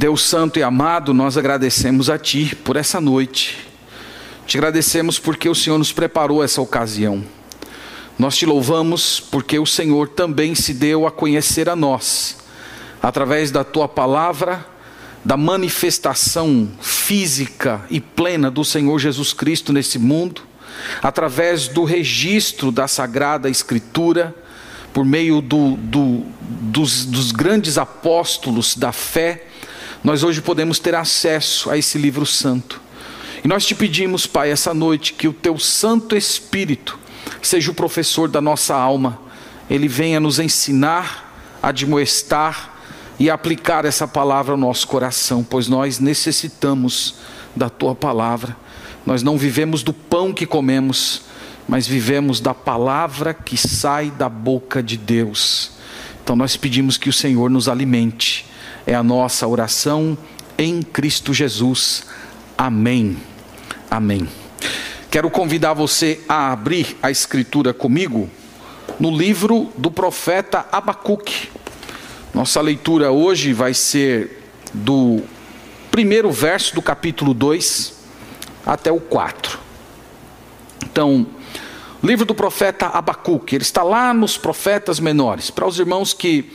Deus Santo e amado, nós agradecemos a Ti por essa noite. Te agradecemos porque o Senhor nos preparou essa ocasião. Nós te louvamos porque o Senhor também se deu a conhecer a nós, através da Tua palavra, da manifestação física e plena do Senhor Jesus Cristo nesse mundo, através do registro da Sagrada Escritura, por meio do, do, dos, dos grandes apóstolos da fé nós hoje podemos ter acesso a esse livro santo. E nós te pedimos, Pai, essa noite, que o teu Santo Espírito seja o professor da nossa alma, ele venha nos ensinar, admoestar e aplicar essa palavra ao nosso coração, pois nós necessitamos da tua palavra. Nós não vivemos do pão que comemos, mas vivemos da palavra que sai da boca de Deus. Então nós pedimos que o Senhor nos alimente é a nossa oração em Cristo Jesus. Amém. Amém. Quero convidar você a abrir a escritura comigo no livro do profeta Abacuque. Nossa leitura hoje vai ser do primeiro verso do capítulo 2 até o 4. Então, livro do profeta Abacuque, ele está lá nos profetas menores. Para os irmãos que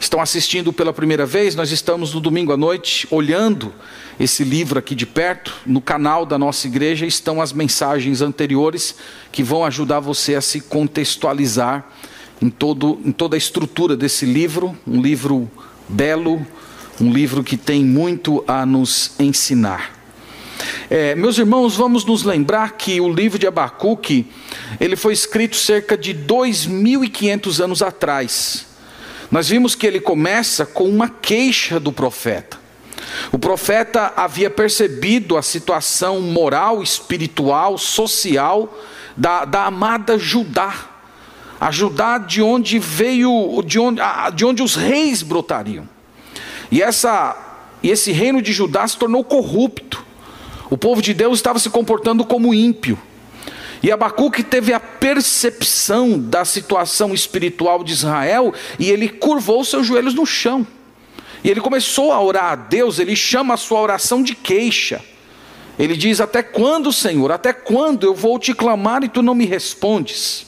estão assistindo pela primeira vez, nós estamos no domingo à noite olhando esse livro aqui de perto. No canal da nossa igreja estão as mensagens anteriores que vão ajudar você a se contextualizar em, todo, em toda a estrutura desse livro. Um livro belo, um livro que tem muito a nos ensinar. É, meus irmãos, vamos nos lembrar que o livro de Abacuque ele foi escrito cerca de 2.500 anos atrás. Nós vimos que ele começa com uma queixa do profeta. O profeta havia percebido a situação moral, espiritual, social da, da amada Judá. A Judá de onde veio, de onde, de onde os reis brotariam. E, essa, e esse reino de Judá se tornou corrupto. O povo de Deus estava se comportando como ímpio. E Abacuque teve a percepção da situação espiritual de Israel e ele curvou seus joelhos no chão. E ele começou a orar a Deus, ele chama a sua oração de queixa. Ele diz: Até quando, Senhor? Até quando eu vou te clamar e tu não me respondes?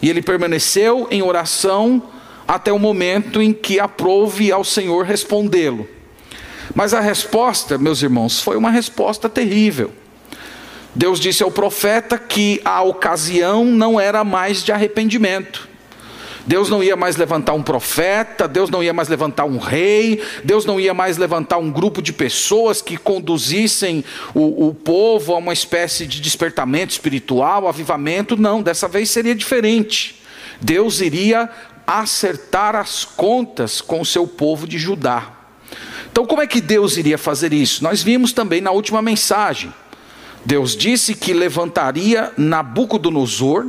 E ele permaneceu em oração até o momento em que aprove ao Senhor respondê-lo. Mas a resposta, meus irmãos, foi uma resposta terrível. Deus disse ao profeta que a ocasião não era mais de arrependimento. Deus não ia mais levantar um profeta, Deus não ia mais levantar um rei, Deus não ia mais levantar um grupo de pessoas que conduzissem o, o povo a uma espécie de despertamento espiritual, avivamento. Não, dessa vez seria diferente. Deus iria acertar as contas com o seu povo de Judá. Então, como é que Deus iria fazer isso? Nós vimos também na última mensagem. Deus disse que levantaria Nabucodonosor,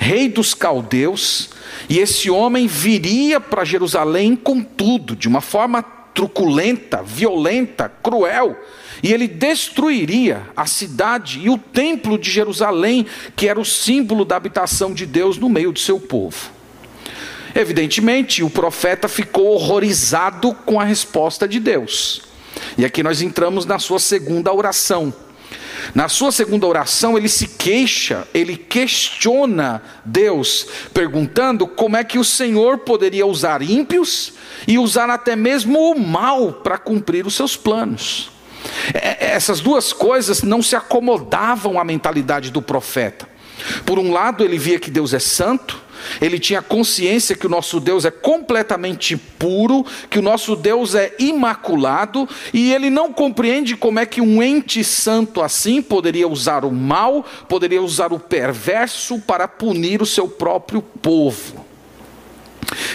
rei dos caldeus, e esse homem viria para Jerusalém com tudo, de uma forma truculenta, violenta, cruel, e ele destruiria a cidade e o templo de Jerusalém, que era o símbolo da habitação de Deus no meio do seu povo. Evidentemente, o profeta ficou horrorizado com a resposta de Deus. E aqui nós entramos na sua segunda oração. Na sua segunda oração, ele se queixa, ele questiona Deus, perguntando como é que o Senhor poderia usar ímpios e usar até mesmo o mal para cumprir os seus planos. É, essas duas coisas não se acomodavam à mentalidade do profeta. Por um lado, ele via que Deus é santo, ele tinha consciência que o nosso Deus é completamente puro, que o nosso Deus é imaculado, e ele não compreende como é que um ente santo assim poderia usar o mal, poderia usar o perverso para punir o seu próprio povo.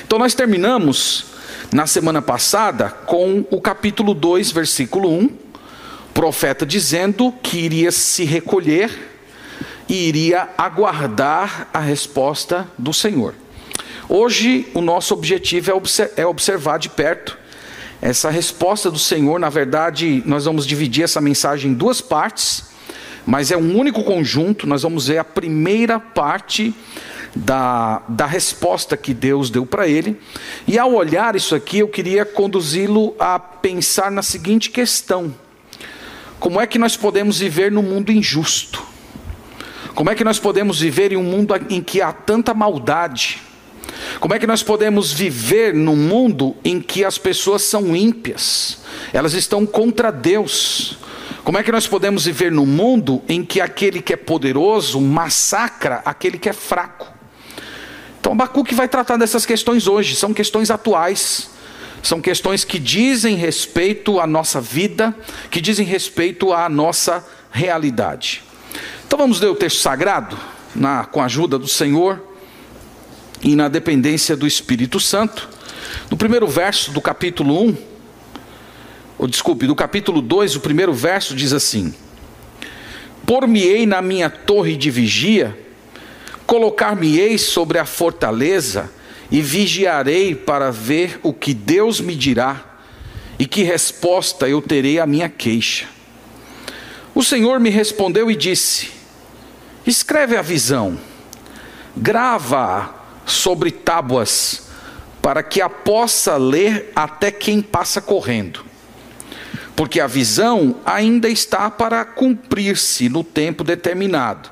Então nós terminamos na semana passada com o capítulo 2, versículo 1, profeta dizendo que iria se recolher e iria aguardar a resposta do Senhor. Hoje, o nosso objetivo é, é observar de perto essa resposta do Senhor. Na verdade, nós vamos dividir essa mensagem em duas partes, mas é um único conjunto. Nós vamos ver a primeira parte da, da resposta que Deus deu para ele. E ao olhar isso aqui, eu queria conduzi-lo a pensar na seguinte questão: como é que nós podemos viver num mundo injusto? Como é que nós podemos viver em um mundo em que há tanta maldade? Como é que nós podemos viver num mundo em que as pessoas são ímpias? Elas estão contra Deus. Como é que nós podemos viver num mundo em que aquele que é poderoso massacra aquele que é fraco? Então, Abacuque vai tratar dessas questões hoje, são questões atuais, são questões que dizem respeito à nossa vida, que dizem respeito à nossa realidade. Então, vamos ler o texto sagrado, na, com a ajuda do Senhor e na dependência do Espírito Santo. No primeiro verso do capítulo 1, ou desculpe, do capítulo 2, o primeiro verso diz assim: Por-me-ei na minha torre de vigia, colocar-me-ei sobre a fortaleza e vigiarei para ver o que Deus me dirá e que resposta eu terei à minha queixa. O Senhor me respondeu e disse: Escreve a visão, grava sobre tábuas, para que a possa ler até quem passa correndo. Porque a visão ainda está para cumprir-se no tempo determinado,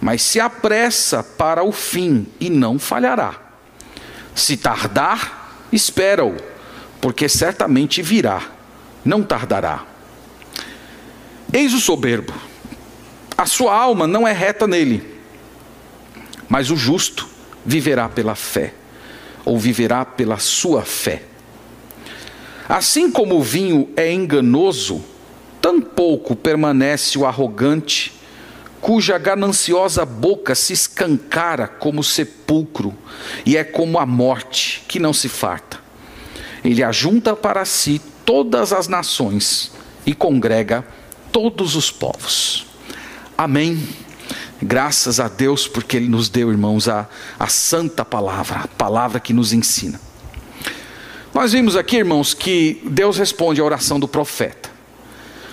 mas se apressa para o fim e não falhará. Se tardar, espera-o, porque certamente virá, não tardará. Eis o soberbo, a sua alma não é reta nele, mas o justo viverá pela fé, ou viverá pela sua fé. Assim como o vinho é enganoso, tampouco permanece o arrogante, cuja gananciosa boca se escancara como sepulcro, e é como a morte, que não se farta. Ele ajunta para si todas as nações e congrega todos os povos. Amém. Graças a Deus, porque Ele nos deu, irmãos, a, a santa palavra, a palavra que nos ensina. Nós vimos aqui, irmãos, que Deus responde à oração do profeta.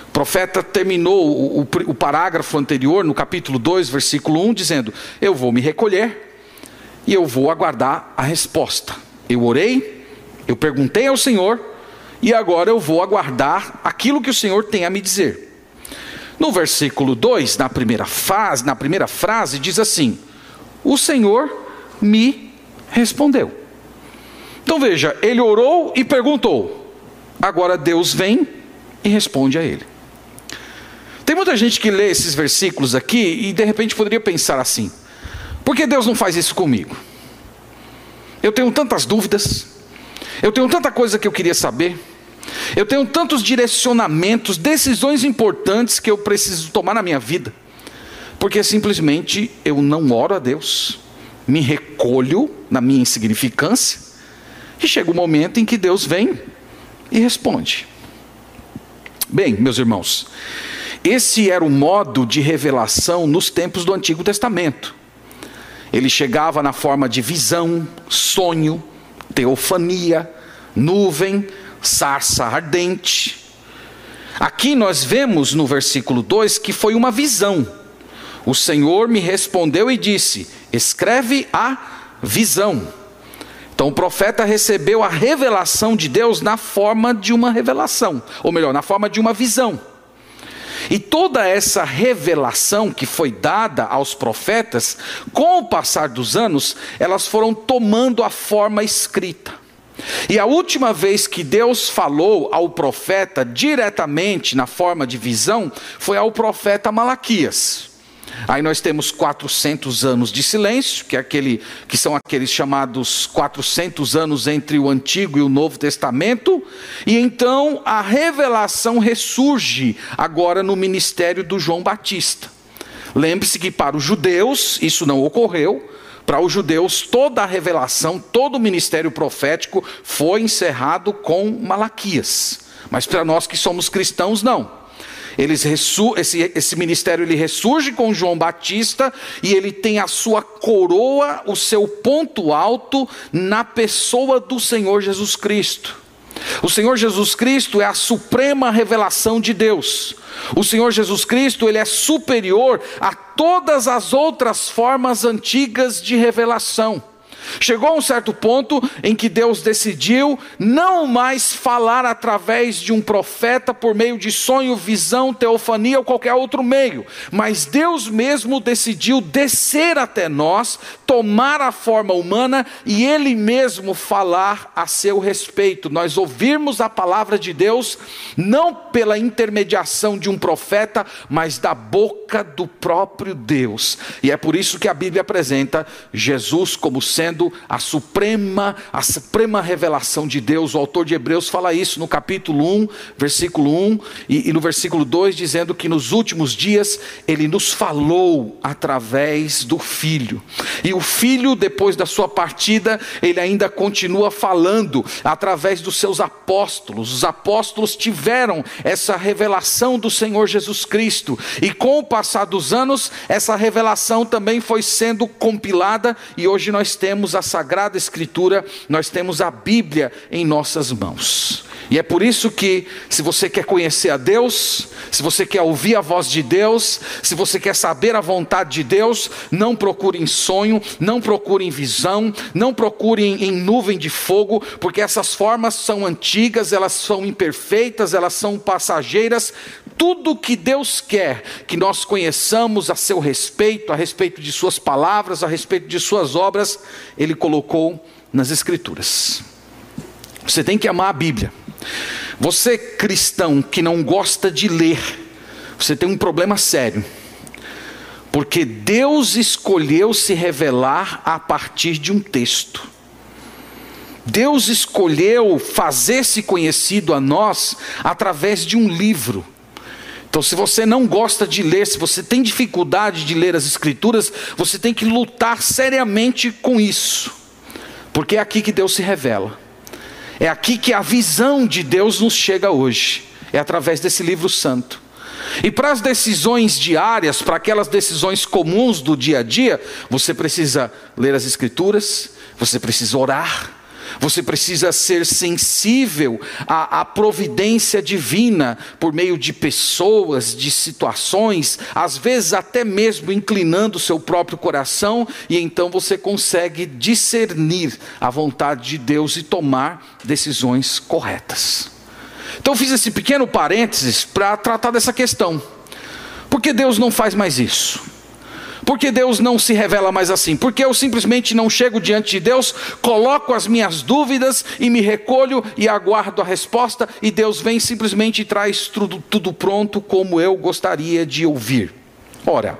O profeta terminou o, o, o parágrafo anterior, no capítulo 2, versículo 1, dizendo: Eu vou me recolher e eu vou aguardar a resposta. Eu orei, eu perguntei ao Senhor e agora eu vou aguardar aquilo que o Senhor tem a me dizer. No versículo 2, na primeira fase, na primeira frase, diz assim: O Senhor me respondeu. Então veja, ele orou e perguntou. Agora Deus vem e responde a ele. Tem muita gente que lê esses versículos aqui e de repente poderia pensar assim: por que Deus não faz isso comigo? Eu tenho tantas dúvidas, eu tenho tanta coisa que eu queria saber. Eu tenho tantos direcionamentos, decisões importantes que eu preciso tomar na minha vida, porque simplesmente eu não oro a Deus, me recolho na minha insignificância, e chega o momento em que Deus vem e responde. Bem, meus irmãos, esse era o modo de revelação nos tempos do Antigo Testamento. Ele chegava na forma de visão, sonho, teofania, nuvem, sarça ardente. Aqui nós vemos no versículo 2 que foi uma visão. O Senhor me respondeu e disse: Escreve a visão. Então o profeta recebeu a revelação de Deus na forma de uma revelação, ou melhor, na forma de uma visão. E toda essa revelação que foi dada aos profetas, com o passar dos anos, elas foram tomando a forma escrita. E a última vez que Deus falou ao profeta diretamente na forma de visão foi ao profeta Malaquias. Aí nós temos 400 anos de silêncio, que, é aquele, que são aqueles chamados 400 anos entre o Antigo e o Novo Testamento, e então a revelação ressurge agora no ministério do João Batista. Lembre-se que para os judeus isso não ocorreu, para os judeus, toda a revelação, todo o ministério profético foi encerrado com Malaquias. Mas para nós que somos cristãos, não. Eles esse, esse ministério ele ressurge com João Batista e ele tem a sua coroa, o seu ponto alto na pessoa do Senhor Jesus Cristo. O Senhor Jesus Cristo é a suprema revelação de Deus. O Senhor Jesus Cristo, ele é superior a todas as outras formas antigas de revelação. Chegou a um certo ponto em que Deus decidiu não mais falar através de um profeta por meio de sonho, visão, teofania ou qualquer outro meio, mas Deus mesmo decidiu descer até nós, tomar a forma humana e Ele mesmo falar a seu respeito. Nós ouvirmos a palavra de Deus não pela intermediação de um profeta, mas da boca do próprio Deus. E é por isso que a Bíblia apresenta Jesus como sendo sendo a suprema, a suprema revelação de Deus. O autor de Hebreus fala isso no capítulo 1, versículo 1 e, e no versículo 2, dizendo que nos últimos dias ele nos falou através do Filho. E o Filho, depois da sua partida, ele ainda continua falando através dos seus apóstolos. Os apóstolos tiveram essa revelação do Senhor Jesus Cristo, e com o passar dos anos, essa revelação também foi sendo compilada, e hoje nós temos temos a Sagrada Escritura, nós temos a Bíblia em nossas mãos. E é por isso que, se você quer conhecer a Deus, se você quer ouvir a voz de Deus, se você quer saber a vontade de Deus, não procure em sonho, não procure em visão, não procure em, em nuvem de fogo, porque essas formas são antigas, elas são imperfeitas, elas são passageiras. Tudo que Deus quer que nós conheçamos a seu respeito, a respeito de Suas palavras, a respeito de Suas obras, Ele colocou nas Escrituras. Você tem que amar a Bíblia. Você cristão que não gosta de ler, você tem um problema sério. Porque Deus escolheu se revelar a partir de um texto. Deus escolheu fazer-se conhecido a nós através de um livro. Então, se você não gosta de ler, se você tem dificuldade de ler as Escrituras, você tem que lutar seriamente com isso, porque é aqui que Deus se revela. É aqui que a visão de Deus nos chega hoje, é através desse livro santo. E para as decisões diárias, para aquelas decisões comuns do dia a dia, você precisa ler as Escrituras, você precisa orar, você precisa ser sensível à, à, providência divina por meio de pessoas, de situações, às vezes até mesmo inclinando o seu próprio coração, e então você consegue discernir a vontade de Deus e tomar decisões corretas. Então fiz esse pequeno parênteses para tratar dessa questão. Por que Deus não faz mais isso? Porque Deus não se revela mais assim? Porque eu simplesmente não chego diante de Deus, coloco as minhas dúvidas e me recolho e aguardo a resposta, e Deus vem simplesmente e traz tudo, tudo pronto como eu gostaria de ouvir. Ora,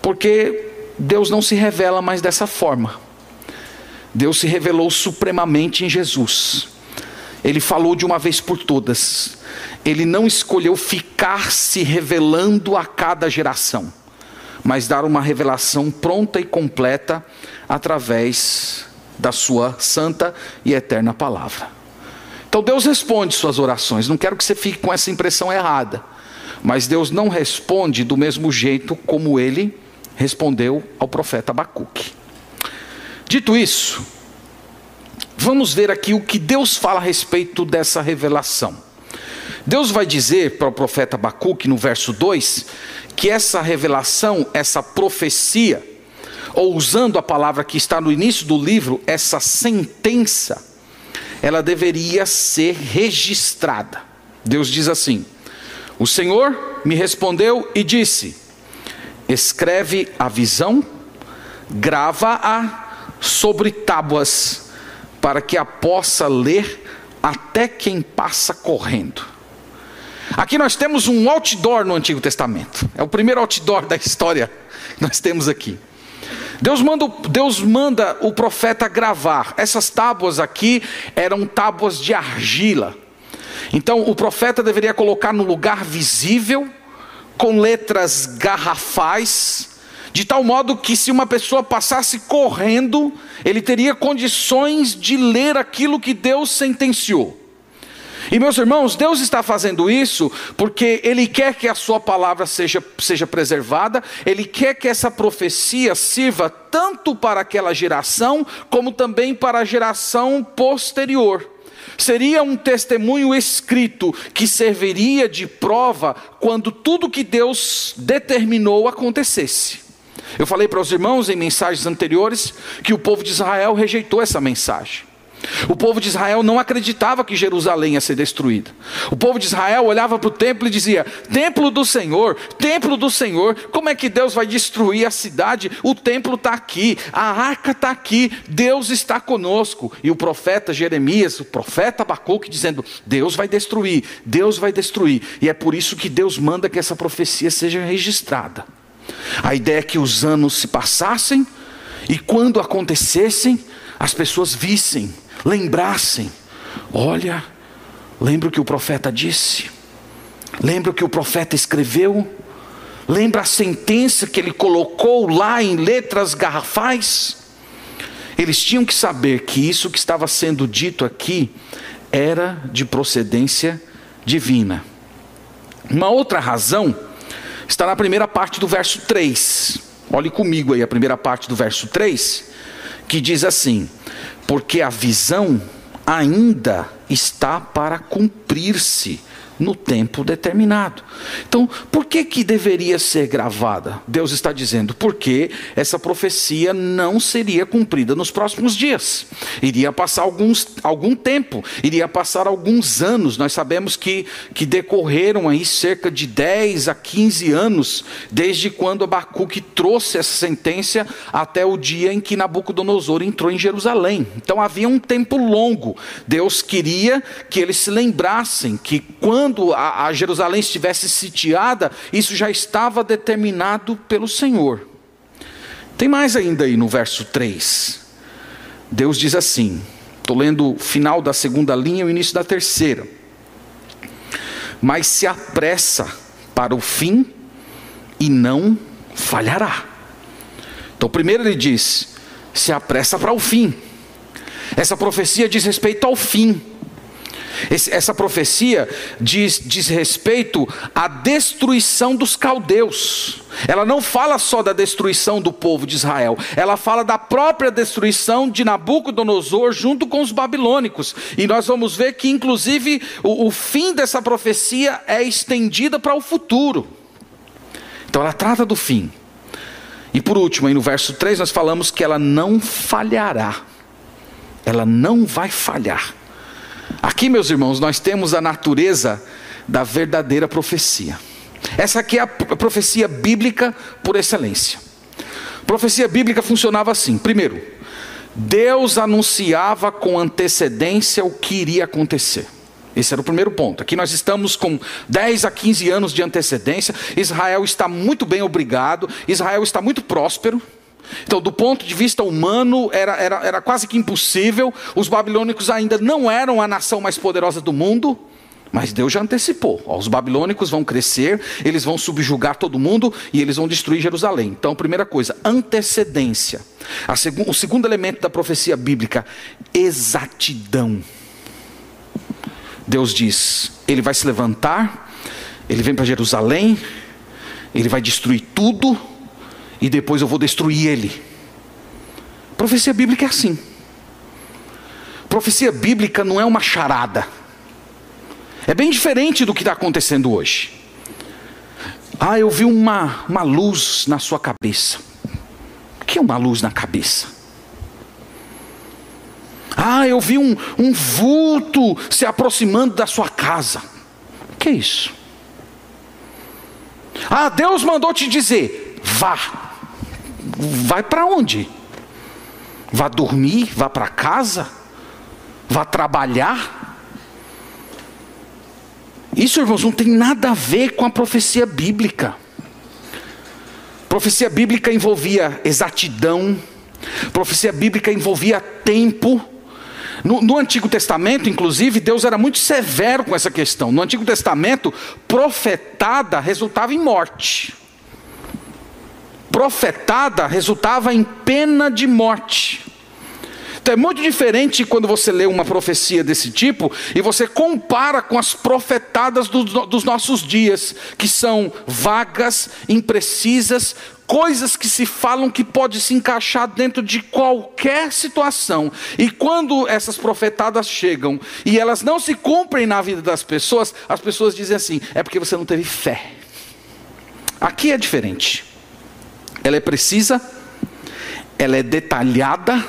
porque Deus não se revela mais dessa forma. Deus se revelou supremamente em Jesus. Ele falou de uma vez por todas. Ele não escolheu ficar se revelando a cada geração mas dar uma revelação pronta e completa através da sua santa e eterna palavra. Então Deus responde suas orações, não quero que você fique com essa impressão errada, mas Deus não responde do mesmo jeito como ele respondeu ao profeta Abacuque. Dito isso, vamos ver aqui o que Deus fala a respeito dessa revelação. Deus vai dizer para o profeta Abacuque no verso 2 que essa revelação, essa profecia, ou usando a palavra que está no início do livro, essa sentença, ela deveria ser registrada. Deus diz assim: O Senhor me respondeu e disse: Escreve a visão, grava-a sobre tábuas, para que a possa ler até quem passa correndo. Aqui nós temos um outdoor no Antigo Testamento. É o primeiro outdoor da história que nós temos aqui. Deus manda, Deus manda o profeta gravar. Essas tábuas aqui eram tábuas de argila. Então o profeta deveria colocar no lugar visível, com letras garrafais, de tal modo que se uma pessoa passasse correndo, ele teria condições de ler aquilo que Deus sentenciou. E meus irmãos, Deus está fazendo isso porque Ele quer que a Sua palavra seja, seja preservada, Ele quer que essa profecia sirva tanto para aquela geração, como também para a geração posterior. seria um testemunho escrito que serviria de prova quando tudo que Deus determinou acontecesse. Eu falei para os irmãos em mensagens anteriores que o povo de Israel rejeitou essa mensagem. O povo de Israel não acreditava que Jerusalém ia ser destruída. O povo de Israel olhava para o templo e dizia: Templo do Senhor, templo do Senhor, como é que Deus vai destruir a cidade? O templo está aqui, a arca está aqui, Deus está conosco. E o profeta Jeremias, o profeta Abacuque, dizendo: Deus vai destruir, Deus vai destruir. E é por isso que Deus manda que essa profecia seja registrada. A ideia é que os anos se passassem e quando acontecessem, as pessoas vissem lembrassem: olha, lembra o que o profeta disse? Lembra o que o profeta escreveu? Lembra a sentença que ele colocou lá em letras garrafais? Eles tinham que saber que isso que estava sendo dito aqui era de procedência divina. Uma outra razão está na primeira parte do verso 3. Olhe comigo aí a primeira parte do verso 3, que diz assim: porque a visão ainda está para cumprir-se no tempo determinado. Então, por que que deveria ser gravada? Deus está dizendo, porque essa profecia não seria cumprida nos próximos dias. Iria passar alguns, algum tempo, iria passar alguns anos. Nós sabemos que, que decorreram aí cerca de 10 a 15 anos, desde quando Abacuque trouxe essa sentença até o dia em que Nabucodonosor entrou em Jerusalém. Então havia um tempo longo. Deus queria que eles se lembrassem que quando quando a, a Jerusalém estivesse sitiada, isso já estava determinado pelo Senhor. Tem mais ainda aí no verso 3. Deus diz assim: estou lendo o final da segunda linha e o início da terceira. Mas se apressa para o fim e não falhará. Então, primeiro ele diz: se apressa para o fim. Essa profecia diz respeito ao fim. Essa profecia diz, diz respeito à destruição dos caldeus. Ela não fala só da destruição do povo de Israel, ela fala da própria destruição de Nabucodonosor junto com os babilônicos. E nós vamos ver que, inclusive, o, o fim dessa profecia é estendida para o futuro. Então ela trata do fim. E por último, aí no verso 3, nós falamos que ela não falhará. Ela não vai falhar. Aqui, meus irmãos, nós temos a natureza da verdadeira profecia. Essa aqui é a profecia bíblica por excelência. profecia bíblica funcionava assim: primeiro, Deus anunciava com antecedência o que iria acontecer. Esse era o primeiro ponto. Aqui nós estamos com 10 a 15 anos de antecedência. Israel está muito bem obrigado, Israel está muito próspero. Então, do ponto de vista humano, era, era, era quase que impossível. Os babilônicos ainda não eram a nação mais poderosa do mundo. Mas Deus já antecipou: ó, os babilônicos vão crescer, eles vão subjugar todo mundo e eles vão destruir Jerusalém. Então, primeira coisa, antecedência. Seg o segundo elemento da profecia bíblica, exatidão. Deus diz: Ele vai se levantar, ele vem para Jerusalém, ele vai destruir tudo, e depois eu vou destruir ele. Profecia bíblica é assim. Profecia bíblica não é uma charada. É bem diferente do que está acontecendo hoje. Ah, eu vi uma, uma luz na sua cabeça. O que é uma luz na cabeça? Ah, eu vi um, um vulto se aproximando da sua casa. O que é isso? Ah, Deus mandou te dizer: vá vai para onde? Vá dormir? Vá para casa? Vá trabalhar? Isso, irmãos, não tem nada a ver com a profecia bíblica. Profecia bíblica envolvia exatidão, profecia bíblica envolvia tempo. No, no, Antigo Testamento, inclusive, Deus era muito severo com essa questão. No Antigo Testamento, profetada resultava em morte profetada resultava em pena de morte. Então é muito diferente quando você lê uma profecia desse tipo e você compara com as profetadas do, dos nossos dias, que são vagas, imprecisas, coisas que se falam que pode se encaixar dentro de qualquer situação. E quando essas profetadas chegam e elas não se cumprem na vida das pessoas, as pessoas dizem assim: é porque você não teve fé. Aqui é diferente. Ela é precisa, ela é detalhada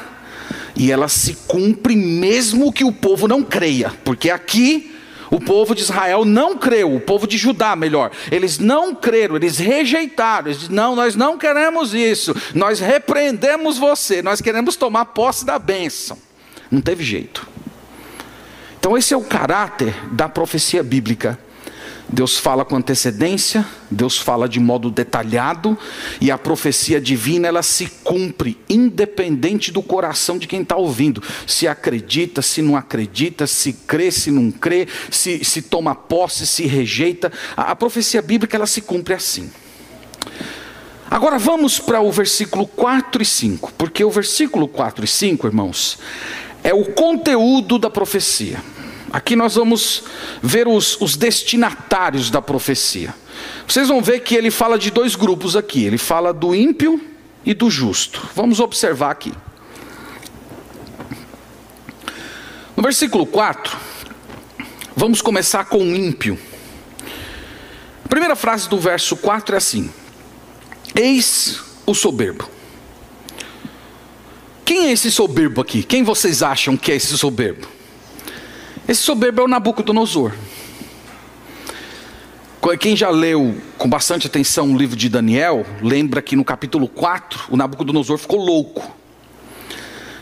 e ela se cumpre mesmo que o povo não creia, porque aqui o povo de Israel não creu, o povo de Judá, melhor, eles não creram, eles rejeitaram, eles não, nós não queremos isso, nós repreendemos você, nós queremos tomar posse da bênção. Não teve jeito. Então, esse é o caráter da profecia bíblica. Deus fala com antecedência, Deus fala de modo detalhado, e a profecia divina ela se cumpre, independente do coração de quem está ouvindo. Se acredita, se não acredita, se crê, se não crê, se, se toma posse, se rejeita. A, a profecia bíblica ela se cumpre assim. Agora vamos para o versículo 4 e 5, porque o versículo 4 e 5, irmãos, é o conteúdo da profecia. Aqui nós vamos ver os, os, destinatários da profecia. Vocês vão ver que ele fala de dois grupos aqui: ele fala do ímpio e do justo. Vamos observar aqui. No versículo 4, vamos começar com o ímpio. A primeira frase do verso 4 é assim: Eis o soberbo. Quem é esse soberbo aqui? Quem vocês acham que é esse soberbo? Esse soberbo é o Nabucodonosor. Quem já leu com bastante atenção o livro de Daniel, lembra que no capítulo 4 o Nabucodonosor ficou louco.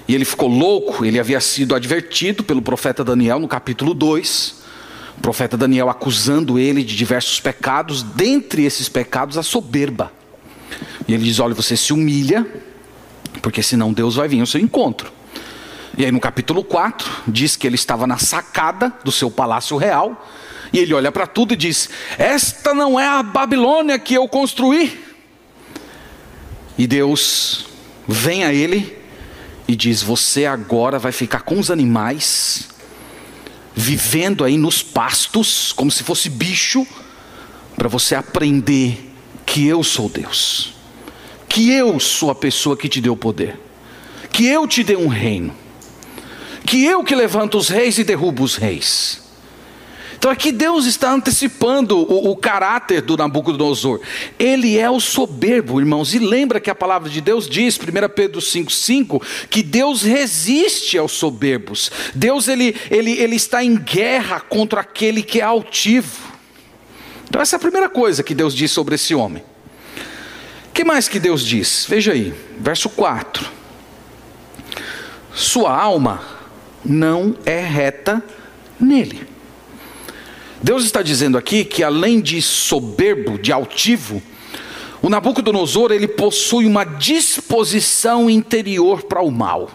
E ele ficou louco, ele havia sido advertido pelo profeta Daniel no capítulo 2. O profeta Daniel acusando ele de diversos pecados, dentre esses pecados a soberba. E ele diz: Olha, você se humilha, porque senão Deus vai vir ao seu encontro. E aí no capítulo 4, diz que ele estava na sacada do seu palácio real, e ele olha para tudo e diz: Esta não é a Babilônia que eu construí. E Deus vem a ele e diz: Você agora vai ficar com os animais, vivendo aí nos pastos, como se fosse bicho, para você aprender que eu sou Deus, que eu sou a pessoa que te deu poder, que eu te dei um reino que eu que levanto os reis e derrubo os reis. Então aqui Deus está antecipando o, o, caráter do Nabucodonosor. Ele é o soberbo, irmãos. E lembra que a palavra de Deus diz, 1 Pedro 5,5, que Deus resiste aos soberbos. Deus ele, ele, ele está em guerra contra aquele que é altivo. Então essa é a primeira coisa que Deus diz sobre esse homem. O que mais que Deus diz? Veja aí, verso 4. Sua alma não é reta nele. Deus está dizendo aqui que além de soberbo, de altivo, o Nabucodonosor ele possui uma disposição interior para o mal.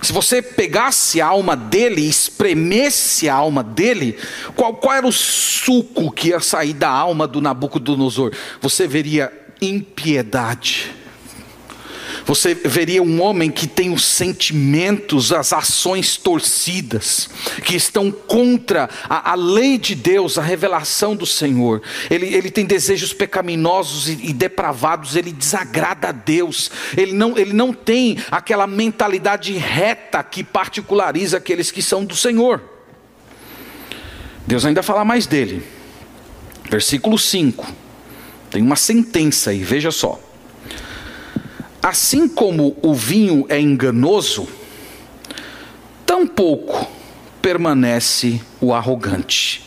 Se você pegasse a alma dele espremesse a alma dele, qual, qual era o suco que ia sair da alma do Nabucodonosor? Você veria impiedade você veria um homem que tem os sentimentos, as ações torcidas, que estão contra a, a lei de Deus, a revelação do Senhor. Ele, ele tem desejos pecaminosos e, e depravados, ele desagrada a Deus, ele não, ele não tem aquela mentalidade reta que particulariza aqueles que são do Senhor. Deus ainda fala mais dele. Versículo 5. Tem uma sentença aí, veja só. Assim como o vinho é enganoso, tampouco permanece o arrogante.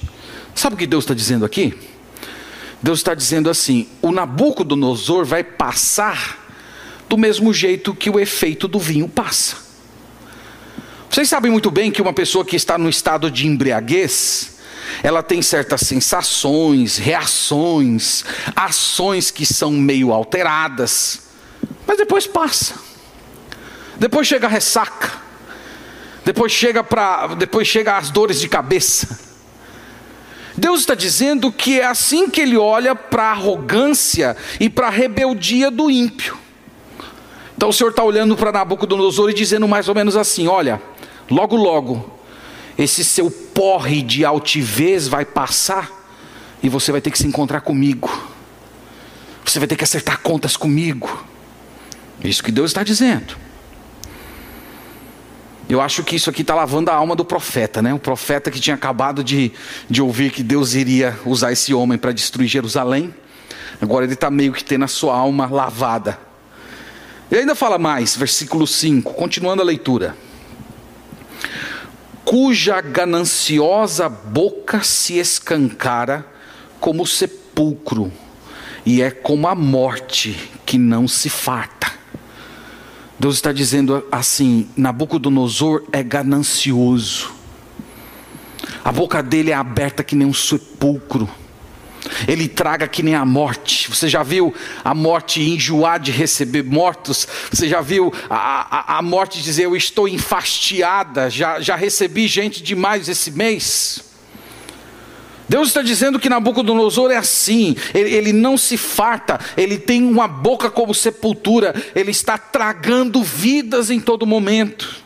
Sabe o que Deus está dizendo aqui? Deus está dizendo assim: o Nabucodonosor vai passar do mesmo jeito que o efeito do vinho passa. Vocês sabem muito bem que uma pessoa que está no estado de embriaguez, ela tem certas sensações, reações, ações que são meio alteradas. Mas depois passa. Depois chega a ressaca. Depois chega para, depois chega as dores de cabeça. Deus está dizendo que é assim que ele olha para a arrogância e para a rebeldia do ímpio. Então o Senhor está olhando para Nabucodonosor e dizendo mais ou menos assim: olha, logo, logo, esse seu porre de altivez vai passar e você vai ter que se encontrar comigo. Você vai ter que acertar contas comigo. Isso que Deus está dizendo. Eu acho que isso aqui está lavando a alma do profeta, né? O profeta que tinha acabado de, de ouvir que Deus iria usar esse homem para destruir Jerusalém. Agora ele está meio que tendo a sua alma lavada. Ele ainda fala mais, versículo 5, continuando a leitura. Cuja gananciosa boca se escancara como sepulcro, e é como a morte que não se farta. Deus está dizendo assim: Nabucodonosor é ganancioso, a boca dele é aberta que nem um sepulcro, ele traga que nem a morte. Você já viu a morte enjoar de receber mortos? Você já viu a, a, a morte dizer: Eu estou enfastiada, já, já recebi gente demais esse mês? Deus está dizendo que Nabucodonosor é assim, ele, ele, não se farta, ele tem uma boca como sepultura, ele está tragando vidas em todo momento.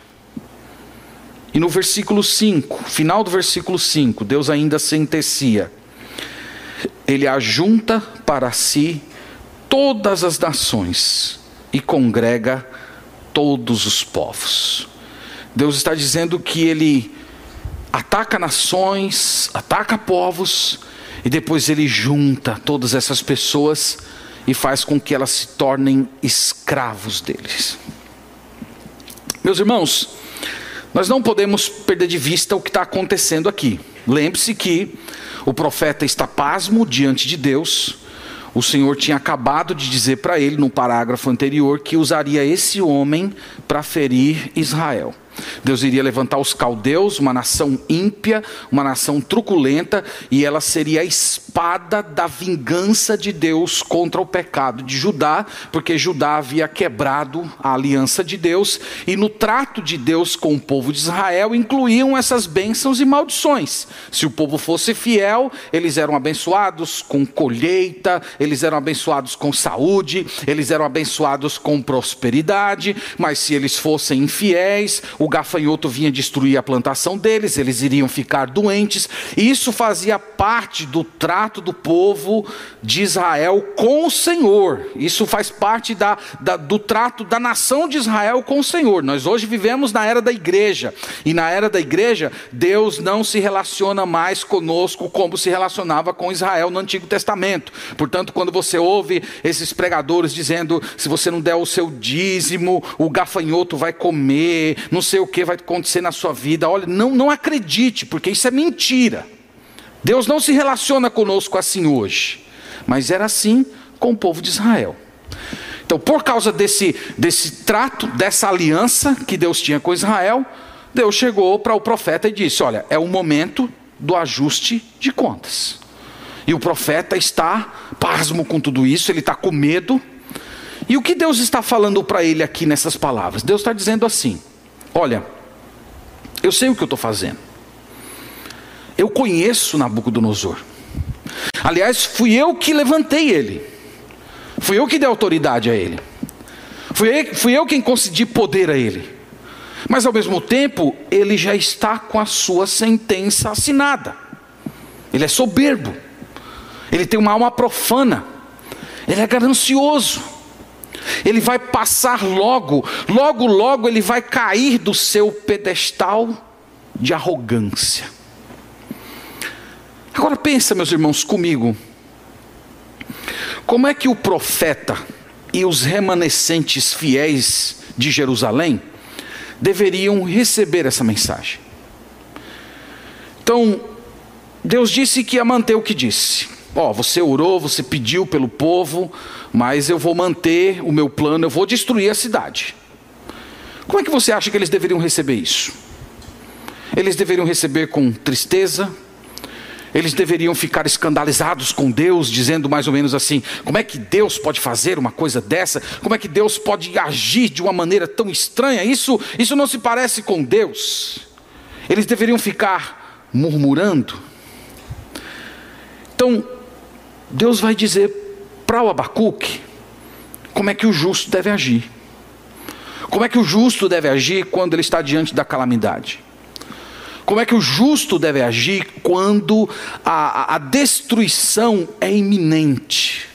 E no versículo 5, final do versículo 5, Deus ainda sentencia: Ele ajunta para si todas as nações e congrega todos os povos. Deus está dizendo que ele ataca nações, ataca povos, e depois ele junta todas essas pessoas e faz com que elas se tornem escravos deles. Meus irmãos, nós não podemos perder de vista o que está acontecendo aqui. Lembre-se que o profeta está pasmo diante de Deus. O Senhor tinha acabado de dizer para ele, no parágrafo anterior, que usaria esse homem para ferir Israel. Deus iria levantar os caldeus, uma nação ímpia, uma nação truculenta, e ela seria a espada da vingança de Deus contra o pecado de Judá, porque Judá havia quebrado a aliança de Deus, e no trato de Deus com o povo de Israel incluíam essas bênçãos e maldições. Se o povo fosse fiel, eles eram abençoados com colheita, eles eram abençoados com saúde, eles eram abençoados com prosperidade, mas se eles fossem infiéis, o gafanhoto vinha destruir a plantação deles, eles iriam ficar doentes, e isso fazia parte do trato do povo de Israel com o Senhor, isso faz parte da, da, do trato da nação de Israel com o Senhor. Nós hoje vivemos na era da igreja, e na era da igreja, Deus não se relaciona mais conosco como se relacionava com Israel no Antigo Testamento. Portanto, quando você ouve esses pregadores dizendo: se você não der o seu dízimo, o gafanhoto vai comer, não sei o que vai acontecer na sua vida. Olha, não, não acredite, porque isso é mentira. Deus não se relaciona conosco assim hoje, mas era assim com o povo de Israel. Então, por causa desse, desse trato, dessa aliança que Deus tinha com Israel, Deus chegou para o profeta e disse: Olha, é o momento do ajuste de contas. E o profeta está pasmo com tudo isso, ele está com medo. E o que Deus está falando para ele aqui nessas palavras? Deus está dizendo assim: Olha, eu sei o que eu estou fazendo. Eu conheço Nabucodonosor. Aliás, fui eu que levantei ele. Fui eu que dei autoridade a ele. Fui fui eu quem concedi poder a ele. Mas ao mesmo tempo, ele já está com a sua sentença assinada. Ele é soberbo. Ele tem uma alma profana. Ele é ganancioso ele vai passar logo, logo, logo ele vai cair do seu pedestal de arrogância. Agora pensa, meus irmãos, comigo. Como é que o profeta e os remanescentes fiéis de Jerusalém deveriam receber essa mensagem? Então, Deus disse que ia manter o que disse. Ó, oh, você orou, você pediu pelo povo, mas eu vou manter o meu plano, eu vou destruir a cidade. Como é que você acha que eles deveriam receber isso? Eles deveriam receber com tristeza, eles deveriam ficar escandalizados com Deus, dizendo mais ou menos assim: como é que Deus pode fazer uma coisa dessa? Como é que Deus pode agir de uma maneira tão estranha? Isso, isso não se parece com Deus. Eles deveriam ficar murmurando. Então, Deus vai dizer para o Abacuque como é que o justo deve agir. Como é que o justo deve agir quando ele está diante da calamidade? Como é que o justo deve agir quando a, a destruição é iminente?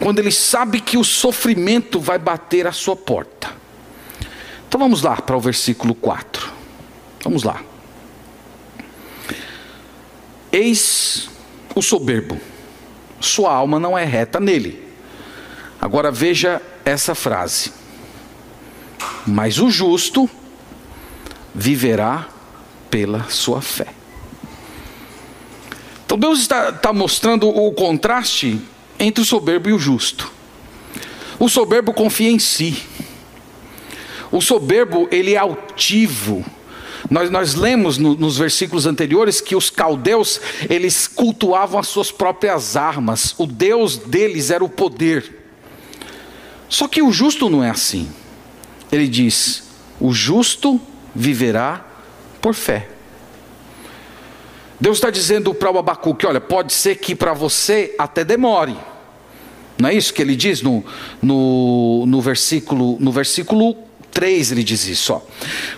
Quando ele sabe que o sofrimento vai bater à sua porta. Então vamos lá para o versículo 4. Vamos lá. Eis o soberbo, sua alma não é reta nele. Agora veja essa frase: Mas o justo viverá pela sua fé. Então Deus está, está mostrando o contraste entre o soberbo e o justo. O soberbo confia em si. O soberbo, ele é altivo. Nós, nós lemos no, nos versículos anteriores que os caldeus, eles cultuavam as suas próprias armas. O Deus deles era o poder. Só que o justo não é assim. Ele diz: o justo viverá por fé. Deus está dizendo para o Abacuque: olha, pode ser que para você até demore. Não é isso que ele diz no, no, no versículo, no versículo 3 ele diz isso, ó.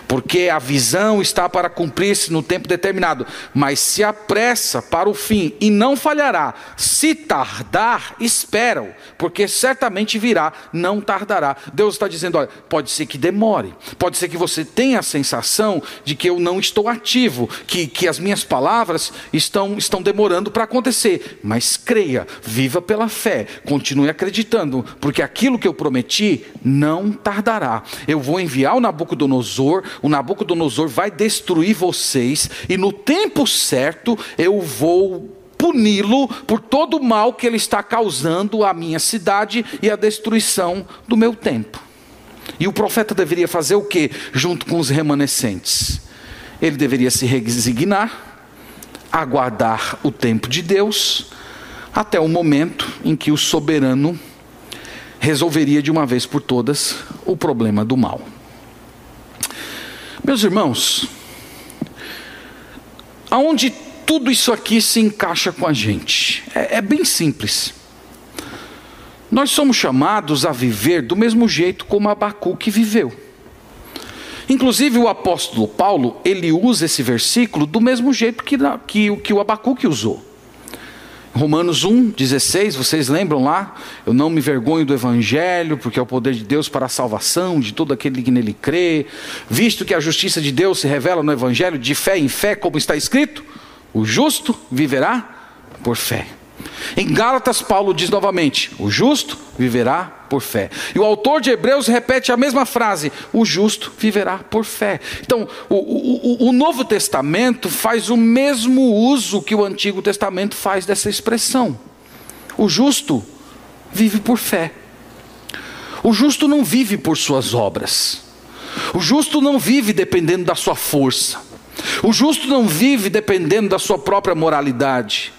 Porque a visão está para cumprir-se no tempo determinado, mas se apressa para o fim e não falhará. Se tardar, esperam, porque certamente virá, não tardará. Deus está dizendo, olha, pode ser que demore, pode ser que você tenha a sensação de que eu não estou ativo, que, que as minhas palavras estão, estão demorando para acontecer, mas creia, viva pela fé, continue acreditando, porque aquilo que eu prometi não tardará. Eu vou enviar o Nabucodonosor, o Nabucodonosor vai destruir vocês, e no tempo certo eu vou puni-lo por todo o mal que ele está causando à minha cidade e a destruição do meu tempo. E o profeta deveria fazer o que junto com os remanescentes? Ele deveria se resignar, aguardar o tempo de Deus, até o momento em que o soberano resolveria de uma vez por todas o problema do mal. Meus irmãos, aonde tudo isso aqui se encaixa com a gente? É, é bem simples. Nós somos chamados a viver do mesmo jeito como Abacuque viveu. Inclusive o apóstolo Paulo, ele usa esse versículo do mesmo jeito que, que, que o Abacuque usou. Romanos 1, 16, vocês lembram lá? Eu não me vergonho do Evangelho, porque é o poder de Deus para a salvação de todo aquele que nele crê. Visto que a justiça de Deus se revela no Evangelho, de fé em fé, como está escrito: o justo viverá por fé. Em Gálatas, Paulo diz novamente: o justo viverá por fé. E o autor de Hebreus repete a mesma frase: o justo viverá por fé. Então, o, o, o Novo Testamento faz o mesmo uso que o Antigo Testamento faz dessa expressão. O justo vive por fé. O justo não vive por suas obras. O justo não vive dependendo da sua força. O justo não vive dependendo da sua própria moralidade.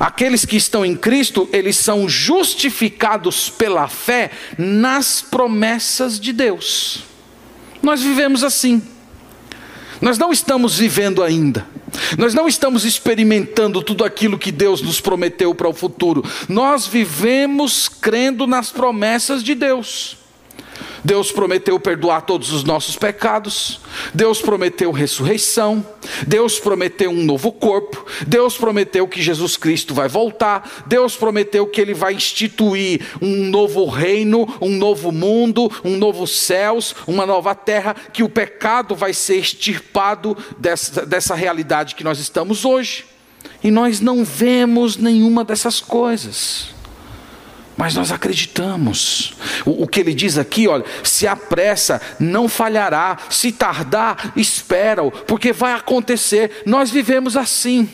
Aqueles que estão em Cristo, eles são justificados pela fé nas promessas de Deus. Nós vivemos assim. Nós não estamos vivendo ainda. Nós não estamos experimentando tudo aquilo que Deus nos prometeu para o futuro. Nós vivemos crendo nas promessas de Deus. Deus prometeu perdoar todos os nossos pecados, Deus prometeu ressurreição, Deus prometeu um novo corpo, Deus prometeu que Jesus Cristo vai voltar, Deus prometeu que Ele vai instituir um novo reino, um novo mundo, um novo céus, uma nova terra, que o pecado vai ser extirpado dessa, dessa realidade que nós estamos hoje. E nós não vemos nenhuma dessas coisas mas nós acreditamos. O, o, que ele diz aqui, olha, se apressa, não falhará, se tardar, espera porque vai acontecer. Nós vivemos assim.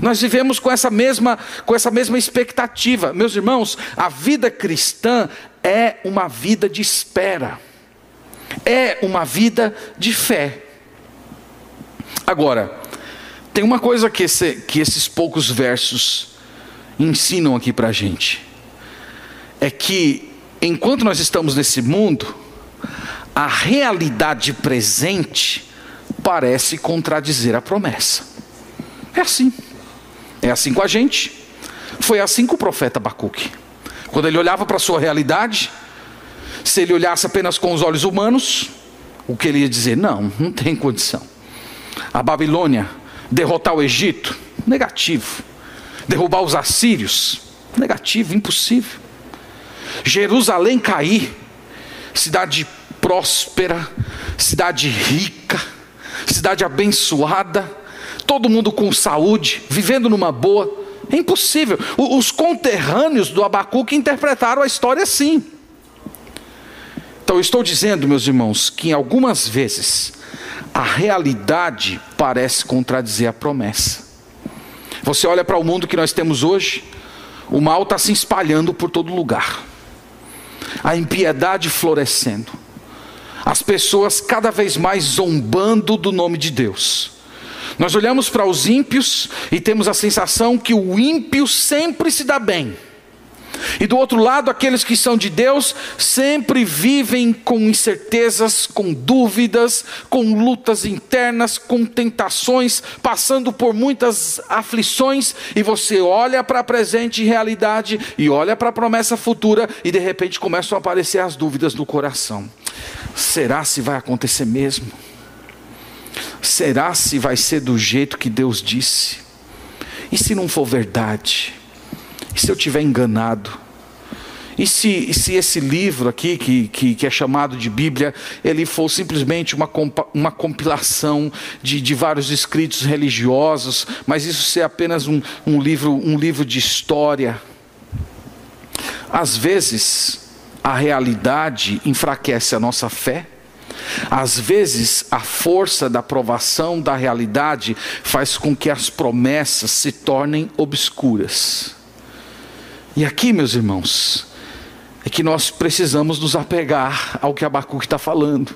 Nós vivemos com essa mesma com essa mesma expectativa. Meus irmãos, a vida cristã é uma vida de espera. É uma vida de fé. Agora, tem uma coisa que, esse, que esses poucos versos ensinam aqui para a gente é que, enquanto nós estamos nesse mundo, a realidade presente parece contradizer a promessa. É assim. É assim com a gente. Foi assim com o profeta Abacuque. Quando ele olhava para a sua realidade, Se ele olhasse apenas com os olhos humanos, o que ele ia dizer? Não, não tem condição. A Babilônia derrotar o Egito? Negativo. Derrubar os assírios? Negativo, impossível. Jerusalém cair, cidade próspera, cidade rica, cidade abençoada, todo mundo com saúde, vivendo numa boa. É impossível. Os conterrâneos do Abacuque interpretaram a história assim. Então, eu estou dizendo, meus irmãos, que algumas vezes a realidade parece contradizer a promessa. Você olha para o mundo que nós temos hoje, o mal está se espalhando por todo lugar, a impiedade florescendo, as pessoas cada vez mais zombando do nome de Deus. Nós olhamos para os ímpios e temos a sensação que o ímpio sempre se dá bem. E do outro lado, aqueles que são de Deus sempre vivem com incertezas, com dúvidas, com lutas internas, com tentações, passando por muitas aflições, e você olha para a presente realidade e olha para a promessa futura, e de repente começam a aparecer as dúvidas no coração: será se vai acontecer mesmo? Será se vai ser do jeito que Deus disse? E se não for verdade? E se eu tiver enganado? E se, e se esse livro aqui, que, que, que, é chamado de Bíblia, ele for simplesmente uma, uma compilação de, de vários escritos religiosos, mas isso ser apenas um, um, livro, um livro de história? Às vezes, a realidade enfraquece a nossa fé, às vezes, a força da provação da realidade faz com que as promessas se tornem obscuras. E aqui, meus irmãos, é que nós precisamos nos apegar ao que Abacuque está falando.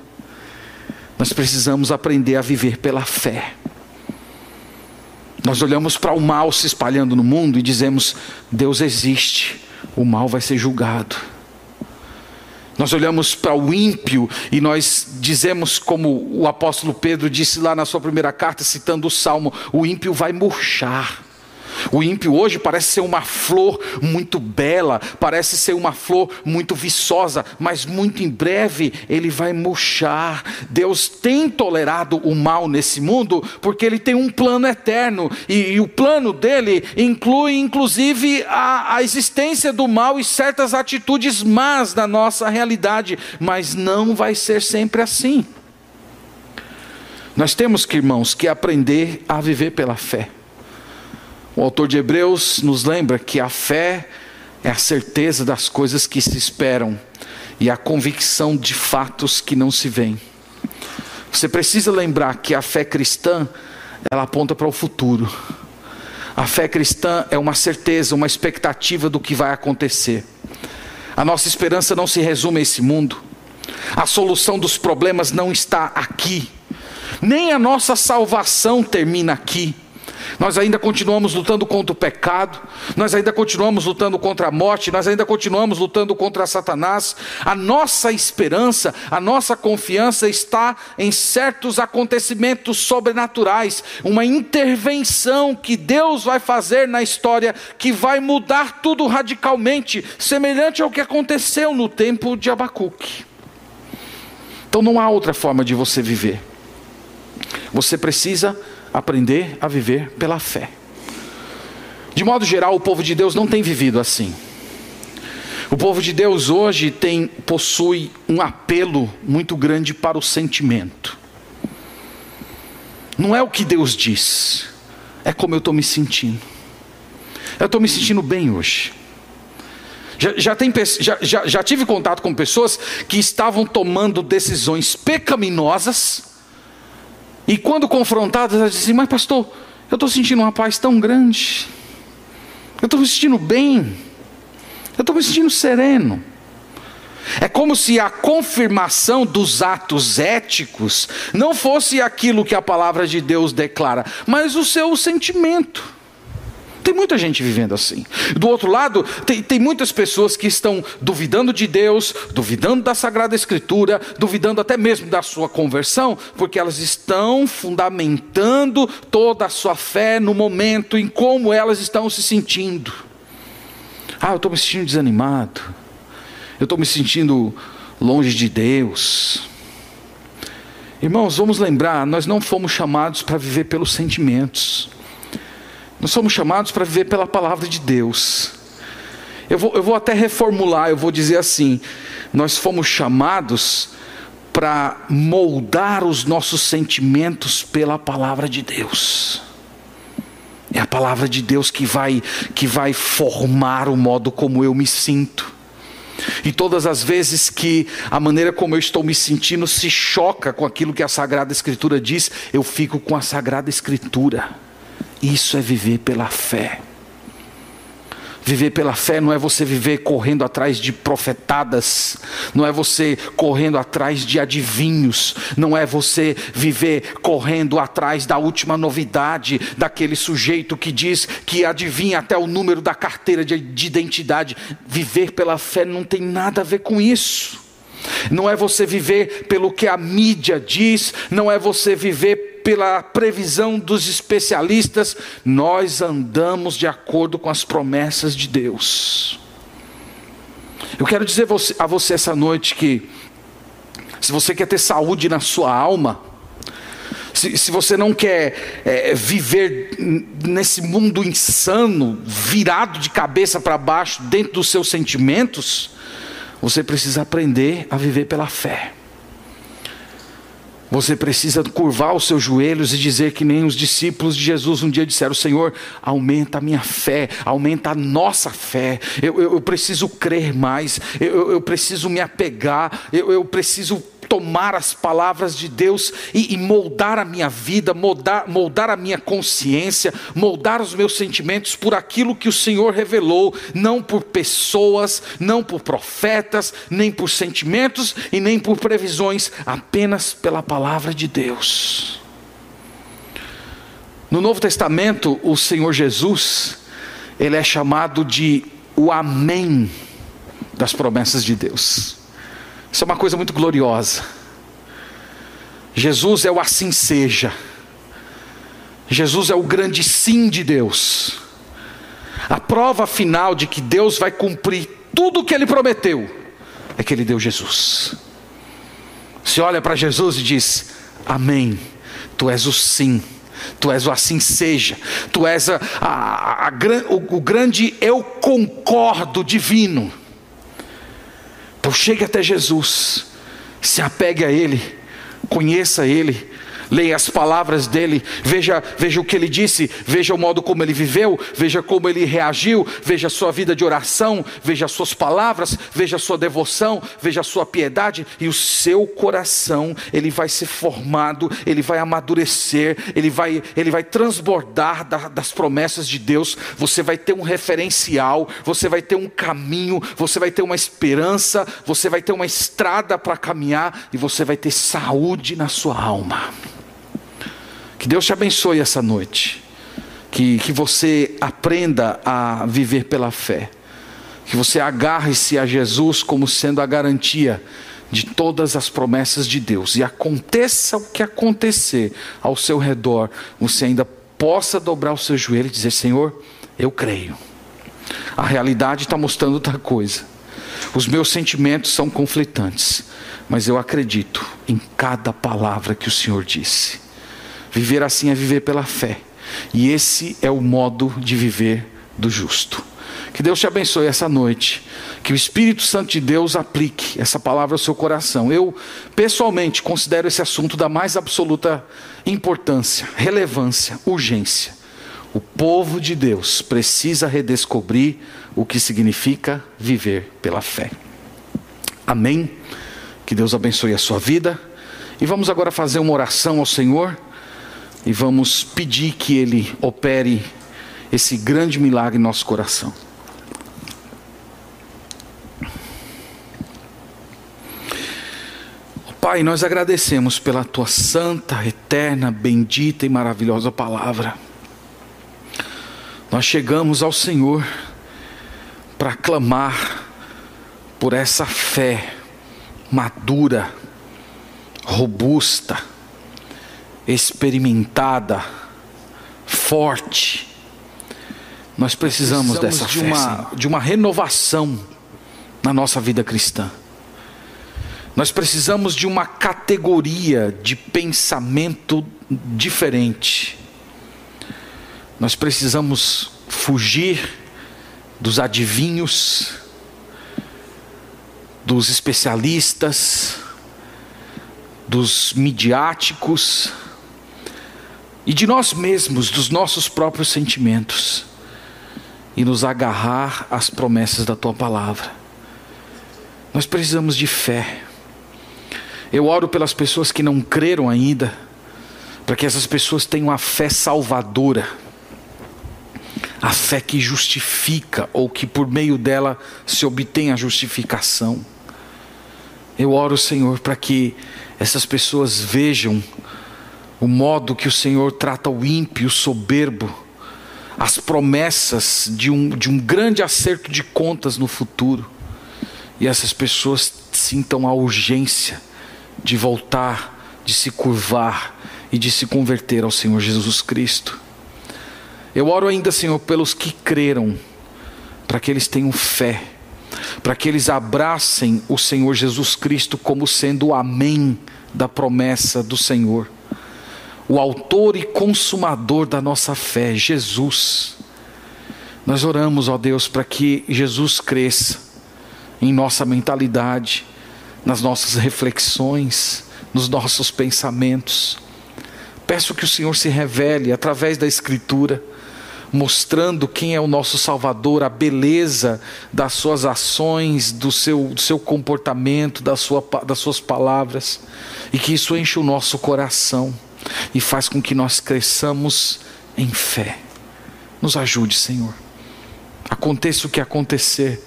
Nós precisamos aprender a viver pela fé. Nós olhamos para o mal se espalhando no mundo e dizemos: Deus existe, o mal vai ser julgado. Nós olhamos para o ímpio e nós dizemos, como o apóstolo Pedro disse lá na sua primeira carta, citando o salmo: o ímpio vai murchar. O ímpio hoje parece ser uma flor muito bela, parece ser uma flor muito viçosa, mas muito em breve ele vai murchar. Deus tem tolerado o mal nesse mundo porque ele tem um plano eterno e, e o plano dele inclui inclusive a, a existência do mal e certas atitudes más na nossa realidade, mas não vai ser sempre assim. Nós temos que, irmãos, que aprender a viver pela fé. O autor de Hebreus nos lembra que a fé é a certeza das coisas que se esperam e a convicção de fatos que não se veem. Você precisa lembrar que a fé cristã, ela aponta para o futuro. A fé cristã é uma certeza, uma expectativa do que vai acontecer. A nossa esperança não se resume a esse mundo. A solução dos problemas não está aqui. Nem a nossa salvação termina aqui. Nós ainda continuamos lutando contra o pecado, nós ainda continuamos lutando contra a morte, nós ainda continuamos lutando contra Satanás. A nossa esperança, a nossa confiança está em certos acontecimentos sobrenaturais, uma intervenção que Deus vai fazer na história que vai mudar tudo radicalmente, semelhante ao que aconteceu no tempo de Abacuque. Então não há outra forma de você viver. Você precisa aprender a viver pela fé. De modo geral, o povo de Deus não tem vivido assim. O povo de Deus hoje tem possui um apelo muito grande para o sentimento. Não é o que Deus diz, é como eu estou me sentindo. Eu estou me sentindo bem hoje. Já, já, tem, já, já, já tive contato com pessoas que estavam tomando decisões pecaminosas e quando confrontadas, elas dizem: Mas, pastor, eu estou sentindo uma paz tão grande, eu estou me sentindo bem, eu estou me sentindo sereno. É como se a confirmação dos atos éticos não fosse aquilo que a palavra de Deus declara, mas o seu sentimento. Tem muita gente vivendo assim. Do outro lado, tem, tem muitas pessoas que estão duvidando de Deus, duvidando da Sagrada Escritura, duvidando até mesmo da sua conversão, porque elas estão fundamentando toda a sua fé no momento, em como elas estão se sentindo. Ah, eu estou me sentindo desanimado, eu estou me sentindo longe de Deus. Irmãos, vamos lembrar, nós não fomos chamados para viver pelos sentimentos. Nós somos chamados para viver pela palavra de Deus. Eu vou, eu vou até reformular, eu vou dizer assim: nós fomos chamados para moldar os nossos sentimentos pela palavra de Deus. É a palavra de Deus que vai que vai formar o modo como eu me sinto. E todas as vezes que a maneira como eu estou me sentindo se choca com aquilo que a Sagrada Escritura diz, eu fico com a Sagrada Escritura. Isso é viver pela fé. Viver pela fé não é você viver correndo atrás de profetadas, não é você correndo atrás de adivinhos, não é você viver correndo atrás da última novidade daquele sujeito que diz que adivinha até o número da carteira de, de identidade. Viver pela fé não tem nada a ver com isso. Não é você viver pelo que a mídia diz, não é você viver pela previsão dos especialistas, nós andamos de acordo com as promessas de Deus. Eu quero dizer a você essa noite que, se você quer ter saúde na sua alma, se, se você não quer é, viver nesse mundo insano, virado de cabeça para baixo, dentro dos seus sentimentos, você precisa aprender a viver pela fé. Você precisa curvar os seus joelhos e dizer que nem os discípulos de Jesus um dia disseram: Senhor, aumenta a minha fé, aumenta a nossa fé. Eu, eu, eu preciso crer mais, eu, eu, preciso me apegar, eu, eu preciso tomar as palavras de Deus e, e moldar a minha vida, moldar, moldar a minha consciência, moldar os meus sentimentos por aquilo que o Senhor revelou, não por pessoas, não por profetas, nem por sentimentos e nem por previsões, apenas pela palavra de Deus. No Novo Testamento, o Senhor Jesus, ele é chamado de o Amém das promessas de Deus. Isso é uma coisa muito gloriosa. Jesus é o assim seja. Jesus é o grande sim de Deus. A prova final de que Deus vai cumprir tudo o que ele prometeu é que ele deu Jesus. Você olha para Jesus e diz: Amém. Tu és o sim. Tu és o assim seja, tu és a, a, a, o, o grande eu concordo divino. Então chegue até Jesus, se apegue a Ele, conheça Ele, leia as palavras dele, veja, veja o que ele disse, veja o modo como ele viveu, veja como ele reagiu, veja a sua vida de oração, veja as suas palavras, veja a sua devoção, veja a sua piedade e o seu coração, ele vai ser formado, ele vai amadurecer, ele vai, ele vai transbordar da, das promessas de Deus. Você vai ter um referencial, você vai ter um caminho, você vai ter uma esperança, você vai ter uma estrada para caminhar e você vai ter saúde na sua alma. Que Deus te abençoe essa noite. Que, que você aprenda a viver pela fé. Que você agarre-se a Jesus como sendo a garantia de todas as promessas de Deus. E aconteça o que acontecer ao seu redor, você ainda possa dobrar o seu joelho e dizer: Senhor, eu creio. A realidade está mostrando outra coisa. Os meus sentimentos são conflitantes, mas eu acredito em cada palavra que o Senhor disse. Viver assim é viver pela fé. E esse é o modo de viver do justo. Que Deus te abençoe essa noite. Que o Espírito Santo de Deus aplique essa palavra ao seu coração. Eu, pessoalmente, considero esse assunto da mais absoluta importância, relevância, urgência. O povo de Deus precisa redescobrir o que significa viver pela fé. Amém. Que Deus abençoe a sua vida. E vamos agora fazer uma oração ao Senhor e vamos pedir que Ele opere esse grande milagre em nosso coração. Pai, nós agradecemos pela tua santa, eterna, bendita e maravilhosa palavra. Nós chegamos ao Senhor para clamar por essa fé madura, robusta, experimentada, forte. Nós precisamos, precisamos dessa de fé, uma, de uma renovação na nossa vida cristã. Nós precisamos de uma categoria de pensamento diferente. Nós precisamos fugir dos adivinhos, dos especialistas, dos midiáticos e de nós mesmos, dos nossos próprios sentimentos e nos agarrar às promessas da tua palavra. Nós precisamos de fé. Eu oro pelas pessoas que não creram ainda, para que essas pessoas tenham a fé salvadora, a fé que justifica, ou que por meio dela se obtém a justificação. Eu oro, Senhor, para que essas pessoas vejam o modo que o Senhor trata o ímpio, o soberbo, as promessas de um, de um grande acerto de contas no futuro, e essas pessoas sintam a urgência de voltar, de se curvar e de se converter ao Senhor Jesus Cristo. Eu oro ainda, Senhor, pelos que creram, para que eles tenham fé, para que eles abracem o Senhor Jesus Cristo como sendo o Amém da promessa do Senhor o autor e consumador da nossa fé, Jesus. Nós oramos, ó Deus, para que Jesus cresça em nossa mentalidade, nas nossas reflexões, nos nossos pensamentos. Peço que o Senhor se revele através da Escritura, mostrando quem é o nosso Salvador, a beleza das suas ações, do seu, do seu comportamento, da sua, das suas palavras, e que isso enche o nosso coração e faz com que nós cresçamos em fé. Nos ajude, Senhor. Aconteça o que acontecer,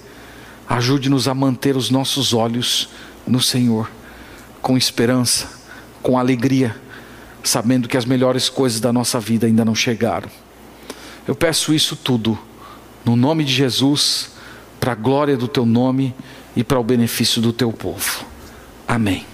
ajude-nos a manter os nossos olhos no Senhor, com esperança, com alegria, sabendo que as melhores coisas da nossa vida ainda não chegaram. Eu peço isso tudo, no nome de Jesus, para a glória do Teu nome e para o benefício do Teu povo. Amém.